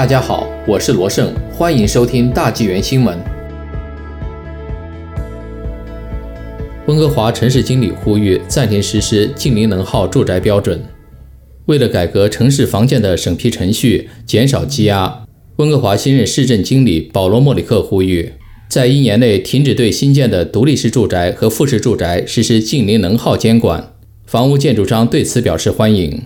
大家好，我是罗胜，欢迎收听大纪元新闻。温哥华城市经理呼吁暂停实施近零能耗住宅标准，为了改革城市房建的审批程序，减少积压，温哥华新任市政经理保罗·莫里克呼吁，在一年内停止对新建的独立式住宅和复式住宅实施近零能耗监管。房屋建筑商对此表示欢迎。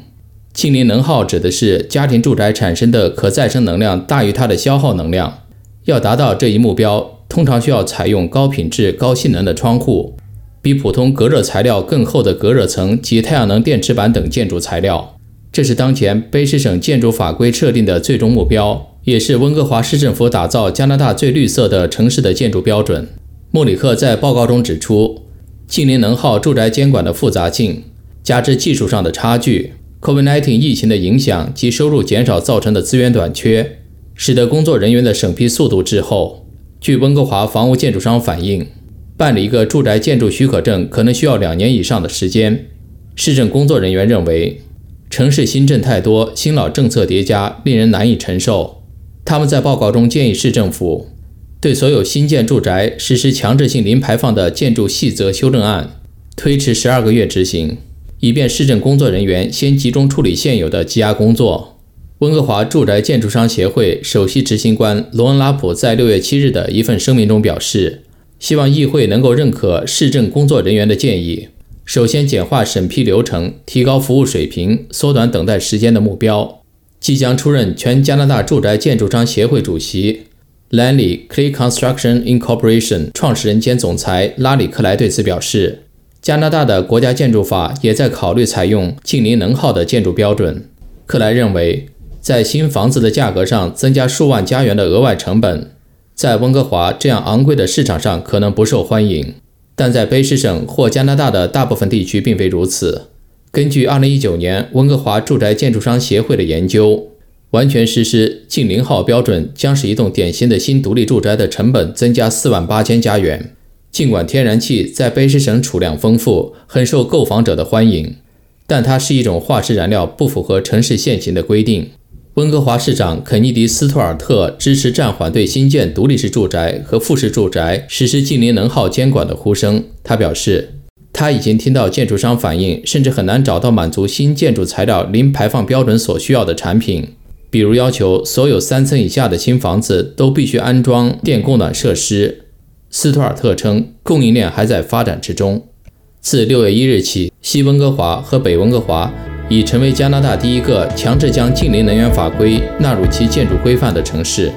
近零能耗指的是家庭住宅产生的可再生能量大于它的消耗能量。要达到这一目标，通常需要采用高品质、高性能的窗户，比普通隔热材料更厚的隔热层及太阳能电池板等建筑材料。这是当前卑诗省建筑法规设定的最终目标，也是温哥华市政府打造加拿大最绿色的城市的建筑标准。莫里克在报告中指出，近零能耗住宅监管的复杂性，加之技术上的差距。COVID-19 疫情的影响及收入减少造成的资源短缺，使得工作人员的审批速度滞后。据温哥华房屋建筑商反映，办理一个住宅建筑许可证可能需要两年以上的时间。市政工作人员认为，城市新政太多，新老政策叠加，令人难以承受。他们在报告中建议市政府对所有新建住宅实施强制性零排放的建筑细则修正案，推迟十二个月执行。以便市政工作人员先集中处理现有的积压工作。温哥华住宅建筑商协会首席执行官罗恩·拉普在六月七日的一份声明中表示，希望议会能够认可市政工作人员的建议，首先简化审批流程，提高服务水平，缩短等待时间的目标。即将出任全加拿大住宅建筑商协会主席 l a n l y Clay Construction Incorporation 创始人兼总裁拉里·克莱对此表示。加拿大的国家建筑法也在考虑采用近零能耗的建筑标准。克莱认为，在新房子的价格上增加数万加元的额外成本，在温哥华这样昂贵的市场上可能不受欢迎，但在卑诗省或加拿大的大部分地区并非如此。根据2019年温哥华住宅建筑商协会的研究，完全实施近零耗标准将使一栋典型的新独立住宅的成本增加4万八千加元。尽管天然气在卑诗省储量丰富，很受购房者的欢迎，但它是一种化石燃料，不符合城市现行的规定。温哥华市长肯尼迪·斯图尔特支持暂缓对新建独立式住宅和复式住宅实施近零能耗监管的呼声。他表示，他已经听到建筑商反映，甚至很难找到满足新建筑材料零排放标准所需要的产品，比如要求所有三层以下的新房子都必须安装电供暖设施。斯图尔特称，供应链还在发展之中。自六月一日起，西温哥华和北温哥华已成为加拿大第一个强制将近邻能源法规纳入其建筑规范的城市。